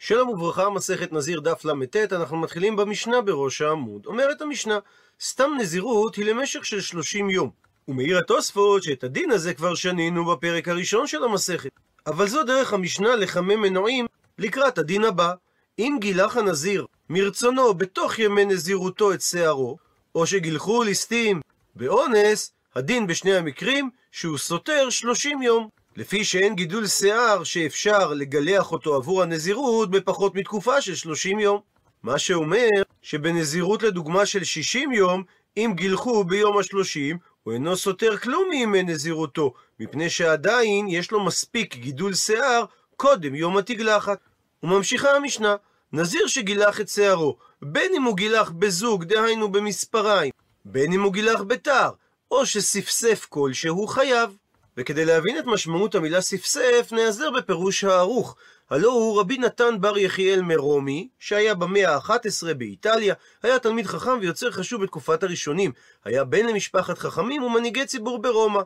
שלום וברכה, מסכת נזיר דף ל"ט, אנחנו מתחילים במשנה בראש העמוד. אומרת המשנה, סתם נזירות היא למשך של 30 יום. ומעיר התוספות שאת הדין הזה כבר שנינו בפרק הראשון של המסכת. אבל זו דרך המשנה לחמם מנועים לקראת הדין הבא. אם גילח הנזיר מרצונו בתוך ימי נזירותו את שערו, או שגילחו ליסטים באונס, הדין בשני המקרים שהוא סותר 30 יום. לפי שאין גידול שיער שאפשר לגלח אותו עבור הנזירות בפחות מתקופה של 30 יום. מה שאומר שבנזירות לדוגמה של 60 יום, אם גילחו ביום ה-30, הוא אינו סותר כלום מימי נזירותו, מפני שעדיין יש לו מספיק גידול שיער קודם יום התגלחת. וממשיכה המשנה, נזיר שגילח את שערו, בין אם הוא גילח בזוג, דהיינו במספריים, בין אם הוא גילח בתר, או שספסף כלשהו חייב. וכדי להבין את משמעות המילה ספסף, נעזר בפירוש הערוך. הלא הוא רבי נתן בר יחיאל מרומי, שהיה במאה ה-11 באיטליה, היה תלמיד חכם ויוצר חשוב בתקופת הראשונים, היה בן למשפחת חכמים ומנהיגי ציבור ברומא.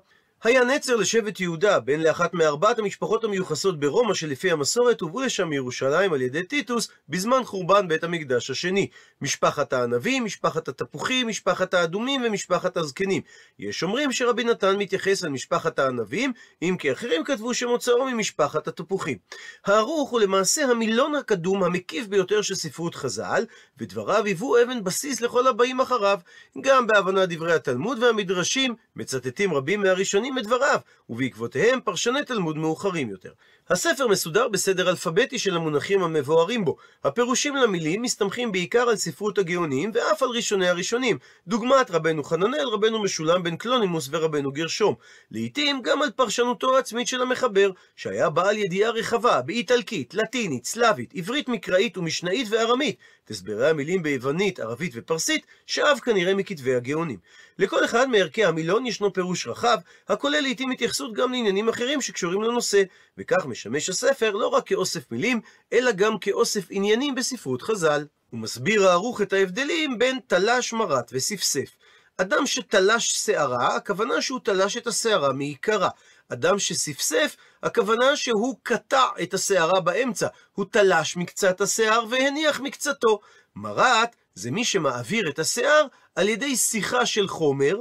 היה נצר לשבט יהודה, בן לאחת מארבעת המשפחות המיוחסות ברומא שלפי המסורת הובאו לשם מירושלים על ידי טיטוס בזמן חורבן בית המקדש השני. משפחת הענבים, משפחת התפוחים, משפחת האדומים ומשפחת הזקנים. יש אומרים שרבי נתן מתייחס למשפחת הענבים, אם כי אחרים כתבו שמוצאו ממשפחת התפוחים. הערוך הוא למעשה המילון הקדום המקיף ביותר של ספרות חז"ל, ודבריו היוו אבן בסיס לכל הבאים אחריו. גם בהבנת דברי התלמוד והמדרשים, מצטטים רבים מהראשונים את דבריו, ובעקבותיהם פרשני תלמוד מאוחרים יותר. הספר מסודר בסדר אלפביתי של המונחים המבוארים בו. הפירושים למילים מסתמכים בעיקר על ספרות הגאונים ואף על ראשוני הראשונים, דוגמת רבנו חננאל, רבנו משולם בן קלונימוס ורבנו גרשום. לעתים גם על פרשנותו העצמית של המחבר, שהיה בעל ידיעה רחבה באיטלקית, לטינית, סלאבית, עברית מקראית ומשנאית וארמית, הסברי המילים ביוונית, ערבית ופרסית, שאב כנראה מכתבי הגאונים. לכל אחד מערכי המילון ישנו פירוש רחב, הכולל לעיתים התייחסות גם לעניינים אחרים שקשורים לנושא, וכך משמש הספר לא רק כאוסף מילים, אלא גם כאוסף עניינים בספרות חז"ל. הוא מסביר הערוך את ההבדלים בין תלש מרת וספסף. אדם שתלש שערה, הכוונה שהוא תלש את השערה מעיקרה. אדם שספסף, הכוונה שהוא קטע את השערה באמצע. הוא תלש מקצת השיער והניח מקצתו. מרת זה מי שמעביר את השיער על ידי שיחה של חומר,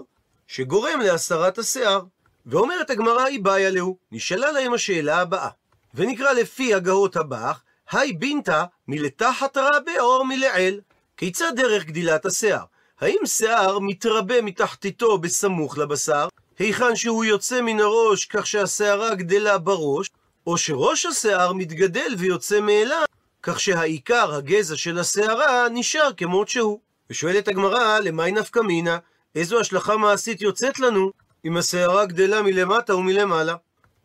שגורם להסרת השיער. ואומרת הגמרא, היא בעיה להו. נשאלה להם השאלה הבאה. ונקרא לפי הגאות הבח, היי בינתא מלתחת רבה או מלעיל. כיצד דרך גדילת השיער? האם שיער מתרבה מתחתיתו בסמוך לבשר, היכן שהוא יוצא מן הראש כך שהשערה גדלה בראש, או שראש השיער מתגדל ויוצא מאליו, כך שהעיקר, הגזע של השערה, נשאר כמות שהוא. ושואלת הגמרא, למאי נפקא מינה? איזו השלכה מעשית יוצאת לנו אם השערה גדלה מלמטה ומלמעלה?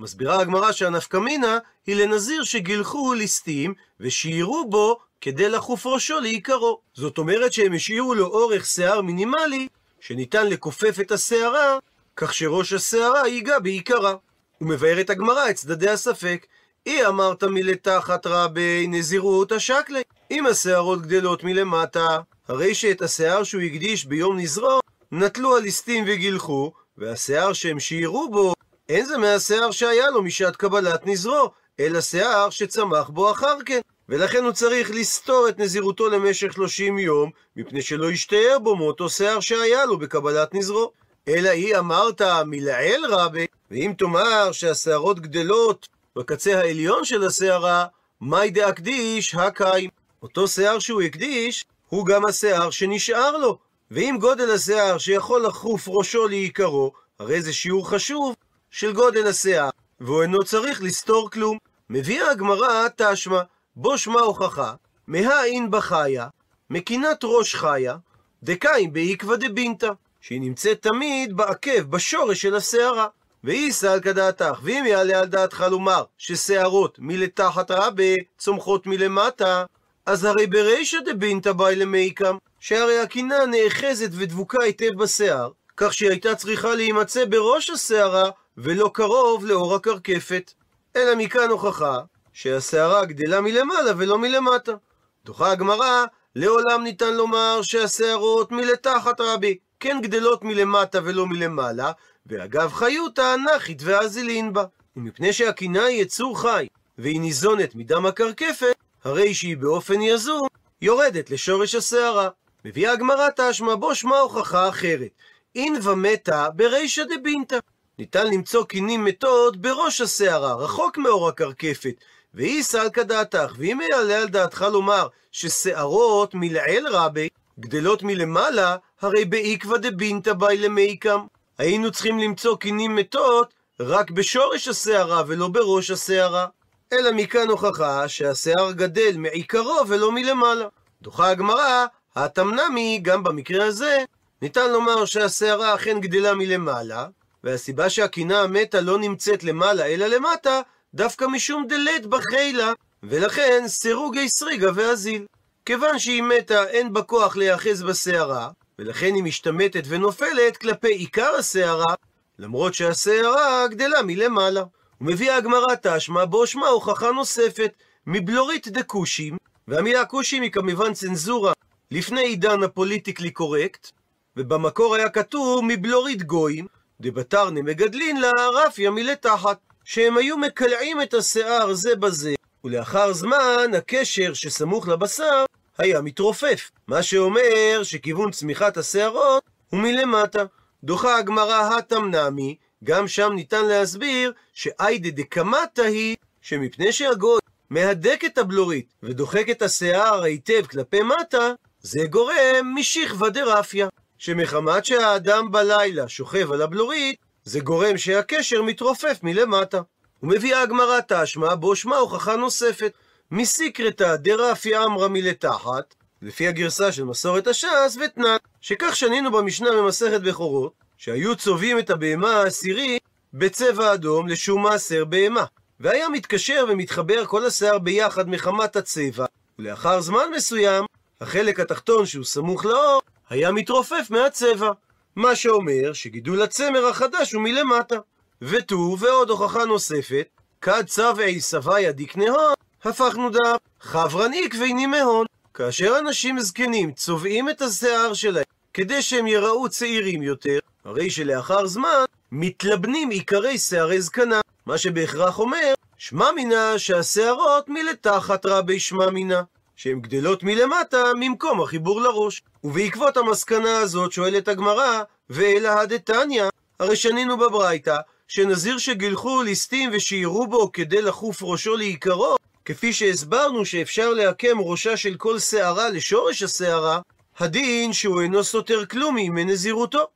מסבירה הגמרא שהנפקא מינה היא לנזיר שגילחו ליסטים ושיירו בו כדי לחוף ראשו לעיקרו. זאת אומרת שהם השאירו לו אורך שיער מינימלי שניתן לכופף את השערה כך שראש השערה ייגע בעיקרה. ומבארת הגמרא את צדדי הספק. אי אמרת מלתחת רבי נזירות השקלי. אם השערות גדלות מלמטה, הרי שאת השיער שהוא הקדיש ביום נזרו, נטלו הליסטים וגילחו, והשיער שהם שיירו בו, אין זה מהשיער שהיה לו משעת קבלת נזרו, אלא שיער שצמח בו אחר כן. ולכן הוא צריך לסתור את נזירותו למשך 30 יום, מפני שלא ישתער בו מאותו שיער שהיה לו בקבלת נזרו. אלא היא אמרת מלעיל רבי, ואם תאמר שהשערות גדלות בקצה העליון של השערה, מאי דאקדיש הקיים. אותו שיער שהוא הקדיש, הוא גם השיער שנשאר לו. ואם גודל השיער שיכול לחוף ראשו לעיקרו, הרי זה שיעור חשוב של גודל השיער, והוא אינו צריך לסתור כלום. מביאה הגמרא תשמע, בו שמע הוכחה, מהאין בחיה, מקינת ראש חיה, דקאים בעקבא דבינתא. שהיא נמצאת תמיד בעקב, בשורש של השערה. ואיסא על כדעתך, ואם יעלה על דעתך לומר ששערות מלתחת רבה צומחות מלמטה, אז הרי ברישא דבינתא באי למייקם, שהרי הקינה נאחזת ודבוקה היטב בשיער, כך שהיא הייתה צריכה להימצא בראש השערה, ולא קרוב לאור הקרקפת. אלא מכאן הוכחה שהשערה גדלה מלמעלה ולא מלמטה. דוחה הגמרא, לעולם ניתן לומר שהשערות מלתחת רבי, כן גדלות מלמטה ולא מלמעלה, ואגב חיותא נחית ואזילין בה. ומפני שהקינה היא יצור חי, והיא ניזונת מדם הקרקפת, הרי שהיא באופן יזום יורדת לשורש השערה. מביאה הגמרא תשמע בו שמע הוכחה אחרת. אין ומתה ברישא דבינתא. ניתן למצוא קינים מתות בראש השערה, רחוק מאור הקרקפת. ואי סלקא דעתך, ואם יעלה על דעתך לומר ששערות מלעיל רבי גדלות מלמעלה, הרי בעקבא דבינתא באי למיקם. היינו צריכים למצוא קינים מתות רק בשורש השערה ולא בראש השערה. אלא מכאן הוכחה שהשיער גדל מעיקרו ולא מלמעלה. דוחה הגמרא, התמנמי, גם במקרה הזה, ניתן לומר שהשערה אכן גדלה מלמעלה, והסיבה שהקינה המתה לא נמצאת למעלה אלא למטה, דווקא משום דלת בחילה, ולכן סירוגי סריגה ואזיל. כיוון שהיא מתה אין בה כוח להיאחז בשערה, ולכן היא משתמטת ונופלת כלפי עיקר השערה, למרות שהשערה גדלה מלמעלה. ומביאה הגמרא תשמע בו שמע הוכחה נוספת, מבלורית דקושים, והמילה כושים היא כמובן צנזורה לפני עידן הפוליטיקלי קורקט, ובמקור היה כתוב מבלורית גויים, דבתרנה מגדלין לה רפיה מלתחת, שהם היו מקלעים את השיער זה בזה, ולאחר זמן הקשר שסמוך לבשר היה מתרופף, מה שאומר שכיוון צמיחת השערות הוא מלמטה. דוחה הגמרא התמנמי, גם שם ניתן להסביר שאיידה דקמטה היא שמפני שהגוי מהדק את הבלורית ודוחק את השיער היטב כלפי מטה, זה גורם משכבה דרפיה, שמחמת שהאדם בלילה שוכב על הבלורית, זה גורם שהקשר מתרופף מלמטה. ומביאה הגמרא תשמע, בו שמע הוכחה נוספת. מסיקרתא דרפיה אמרה מלתחת, לפי הגרסה של מסורת הש"ס ותנן, שכך שנינו במשנה במסכת בכורות, שהיו צובעים את הבהמה העשירית בצבע אדום לשום מעשר בהמה. והיה מתקשר ומתחבר כל השיער ביחד מחמת הצבע, ולאחר זמן מסוים, החלק התחתון שהוא סמוך לאור, היה מתרופף מהצבע. מה שאומר שגידול הצמר החדש הוא מלמטה. ותו ועוד הוכחה נוספת, כד צבעי סביה דקנהון, הפכנו דף, חברן עקבי מהון. כאשר אנשים זקנים צובעים את השיער שלהם כדי שהם יראו צעירים יותר, הרי שלאחר זמן מתלבנים עיקרי שערי זקנה, מה שבהכרח אומר, שמע מינה שהשערות מלתחת רבי שמע מינה, שהן גדלות מלמטה ממקום החיבור לראש. ובעקבות המסקנה הזאת שואלת הגמרא, ואלא דתניא, הרי שנינו בברייתא, שנזיר שגילחו ליסטים ושירו בו כדי לחוף ראשו לעיקרו, כפי שהסברנו שאפשר לעקם ראשה של כל שערה לשורש השערה, הדין שהוא אינו סותר כלום מנזירותו.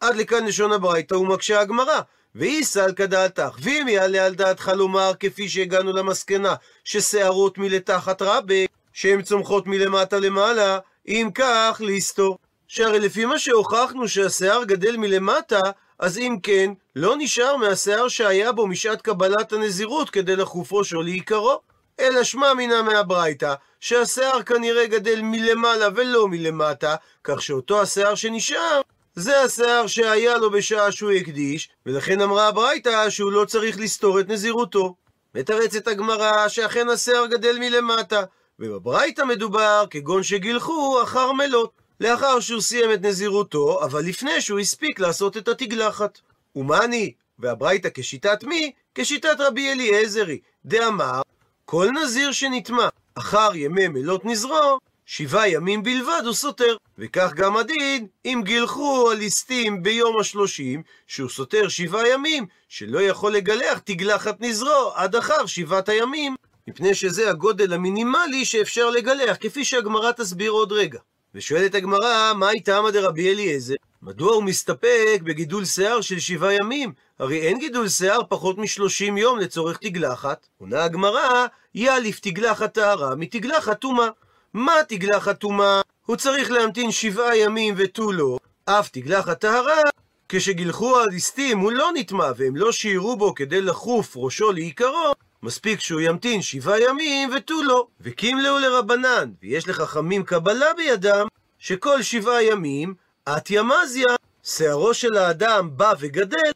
עד לכאן לשון הברייתא ומקשה הגמרא. ואי סלקא דעתך, ואם יעלה על דעתך לומר, כפי שהגענו למסקנה, ששערות מלתחת רבה, שהן צומחות מלמטה למעלה, אם כך, ליסטור. שהרי לפי מה שהוכחנו שהשיער גדל מלמטה, אז אם כן, לא נשאר מהשיער שהיה בו משעת קבלת הנזירות כדי לחוף ראשו לעיקרו. אלא שמע מינה מהברייתא, שהשיער כנראה גדל מלמעלה ולא מלמטה, כך שאותו השיער שנשאר, זה השיער שהיה לו בשעה שהוא הקדיש, ולכן אמרה הברייתא שהוא לא צריך לסתור את נזירותו. מתרצת הגמרא שאכן השיער גדל מלמטה, ובברייתא מדובר כגון שגילחו אחר מלות, לאחר שהוא סיים את נזירותו, אבל לפני שהוא הספיק לעשות את התגלחת. ומאני, והברייתא כשיטת מי? כשיטת רבי אליעזרי, דאמר, כל נזיר שנטמע אחר ימי מלות נזרו, שבעה ימים בלבד הוא סותר. וכך גם הדין, אם גילחו הליסטים ביום השלושים, שהוא סותר שבעה ימים, שלא יכול לגלח תגלחת נזרו עד אחר שבעת הימים, מפני שזה הגודל המינימלי שאפשר לגלח, כפי שהגמרא תסביר עוד רגע. ושואלת הגמרא, מה איתם דרבי אליעזר? מדוע הוא מסתפק בגידול שיער של שבעה ימים? הרי אין גידול שיער פחות משלושים יום לצורך תגלחת. עונה הגמרא, יאליף תגלחת טהרה מתגלחת טומאה. מה תגלחת טומאה? הוא צריך להמתין שבעה ימים ותו לא, אף תגלחת טהרה, כשגילחו הליסטים הוא לא נטמע והם לא שיערו בו כדי לחוף ראשו לעיקרו, מספיק שהוא ימתין שבעה ימים ותו לא. וקימלאו לרבנן, ויש לחכמים קבלה בידם, שכל שבעה ימים, את ימזיה, שערו של האדם בא וגדל,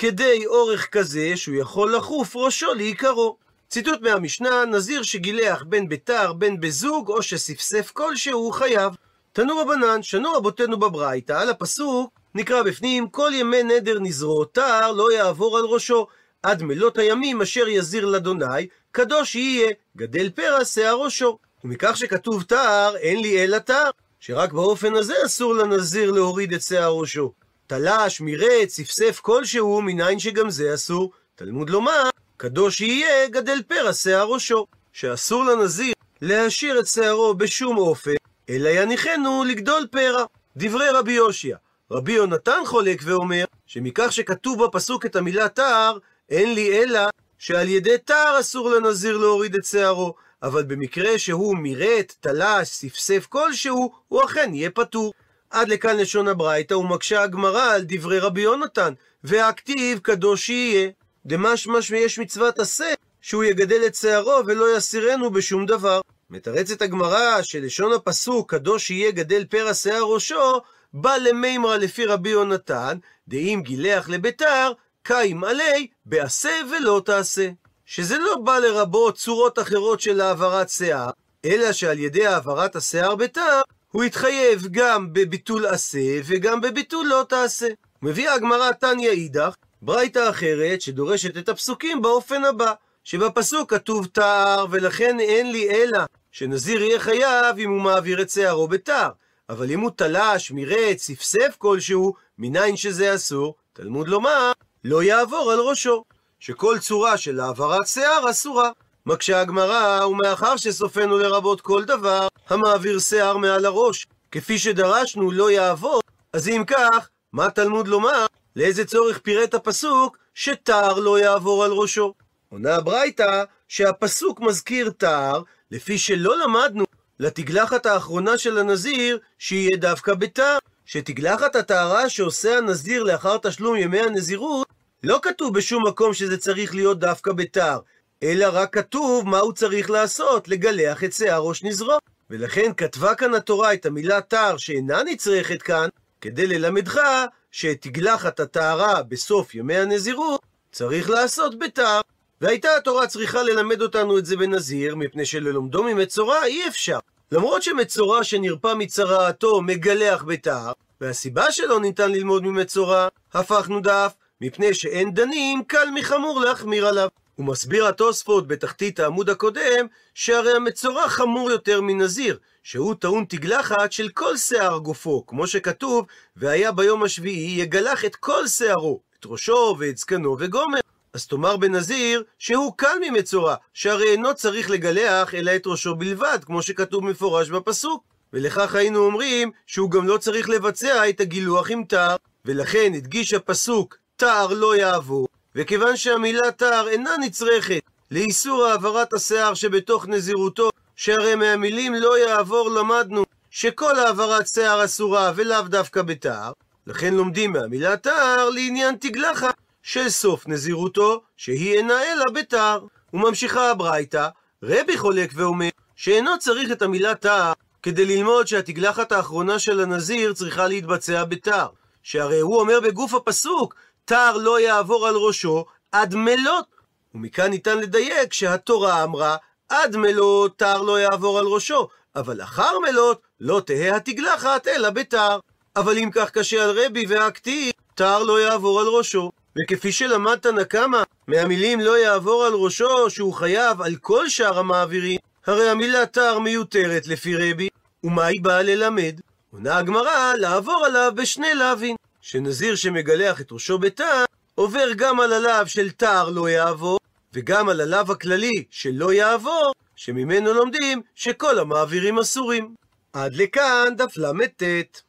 כדי אורך כזה שהוא יכול לחוף ראשו לעיקרו. ציטוט מהמשנה, נזיר שגילח בין בתר בין בזוג, או שספסף כלשהו, חייב. תנו רבנן, שנו רבותינו בברייתא, על הפסוק נקרא בפנים, כל ימי נדר נזרו, תר לא יעבור על ראשו. עד מלות הימים אשר יזיר לאדוני, קדוש יהיה, גדל פרע שיער ראשו. ומכך שכתוב תער, אין לי אלא תער, שרק באופן הזה אסור לנזיר להוריד את שיער ראשו. תלש, מירץ, צפצף כלשהו, מניין שגם זה אסור. תלמוד לומר, קדוש יהיה, גדל פרע שיער ראשו. שאסור לנזיר להשאיר את שערו בשום אופן, אלא יניחנו לגדול פרע. דברי רבי יושיע. רבי יונתן חולק ואומר, שמכך שכתוב בפסוק את המילה תער, אין לי אלא שעל ידי תער אסור לנזיר להוריד את שערו, אבל במקרה שהוא מירט, תלש, ספסף כלשהו, הוא אכן יהיה פטור. עד לכאן לשון הברייתא, ומקשה הגמרא על דברי רבי יונתן, והכתיב קדוש יהיה. דמשמע שיש מצוות עשה, שהוא יגדל את שערו ולא יסירנו בשום דבר. מתרצת הגמרא שלשון הפסוק, קדוש יהיה גדל פרע שיער ראשו, בא למימרא לפי רבי יונתן, דאם גילח לביתר, קיים עלי, בעשה ולא תעשה. שזה לא בא לרבות צורות אחרות של העברת שיער, אלא שעל ידי העברת השיער בתר, הוא התחייב גם בביטול עשה וגם בביטול לא תעשה. מביאה הגמרא תניא אידך, ברייתא אחרת שדורשת את הפסוקים באופן הבא, שבפסוק כתוב תער, ולכן אין לי אלא שנזיר יהיה חייב אם הוא מעביר את שערו בתער. אבל אם הוא תלש, מירץ, ספסף כלשהו, מניין שזה אסור, תלמוד לומר, לא יעבור על ראשו. שכל צורה של העברת שיער אסורה. מקשה הגמרא, ומאחר שסופנו לרבות כל דבר, המעביר שיער מעל הראש, כפי שדרשנו לא יעבור, אז אם כך, מה תלמוד לומר? לאיזה צורך פירט הפסוק שתער לא יעבור על ראשו? עונה הברייתא שהפסוק מזכיר תער, לפי שלא למדנו לתגלחת האחרונה של הנזיר, שיהיה דווקא בתער. שתגלחת הטהרה שעושה הנזיר לאחר תשלום ימי הנזירות, לא כתוב בשום מקום שזה צריך להיות דווקא בתער, אלא רק כתוב מה הוא צריך לעשות, לגלח את שיער ראש נזרו. ולכן כתבה כאן התורה את המילה תער שאינה נצרכת כאן, כדי ללמדך שאת תגלחת הטהרה בסוף ימי הנזירות צריך לעשות בתער. והייתה התורה צריכה ללמד אותנו את זה בנזיר, מפני שללומדו ממצורע אי אפשר. למרות שמצורע שנרפא מצרעתו מגלח בתער, והסיבה שלא ניתן ללמוד ממצורע, הפכנו דף, מפני שאין דנים קל מחמור להחמיר עליו. הוא מסביר התוספות בתחתית העמוד הקודם, שהרי המצורע חמור יותר מנזיר, שהוא טעון תגלחת של כל שיער גופו, כמו שכתוב, והיה ביום השביעי יגלח את כל שערו, את ראשו ואת זקנו וגומר. אז תאמר בנזיר שהוא קל ממצורע, שהרי אינו צריך לגלח אלא את ראשו בלבד, כמו שכתוב מפורש בפסוק. ולכך היינו אומרים שהוא גם לא צריך לבצע את הגילוח עם תער, ולכן הדגיש הפסוק תער לא יעבור, וכיוון שהמילה תער אינה נצרכת לאיסור העברת השיער שבתוך נזירותו, שהרי מהמילים לא יעבור למדנו שכל העברת שיער אסורה ולאו דווקא בתער, לכן לומדים מהמילה תער לעניין תגלחת של סוף נזירותו, שהיא אינה אלא בתער. וממשיכה הברייתא, רבי חולק ואומר שאינו צריך את המילה תער כדי ללמוד שהתגלחת האחרונה של הנזיר צריכה להתבצע בתער. שהרי הוא אומר בגוף הפסוק, תער לא יעבור על ראשו עד מלות. ומכאן ניתן לדייק שהתורה אמרה, עד מלות תער לא יעבור על ראשו, אבל אחר מלות לא תהא התגלחת אלא בתער. אבל אם כך קשה על רבי והכתיב, תער לא יעבור על ראשו. וכפי שלמדת נקמה, מהמילים לא יעבור על ראשו שהוא חייב על כל שאר המעבירים, הרי המילה תער מיותרת לפי רבי, ומה היא באה ללמד? עונה הגמרא לעבור עליו בשני לאווין. שנזיר שמגלח את ראשו בתער, עובר גם על הלאו של תער לא יעבור, וגם על הלאו הכללי של לא יעבור, שממנו לומדים שכל המעבירים אסורים. עד לכאן דף ל"ט.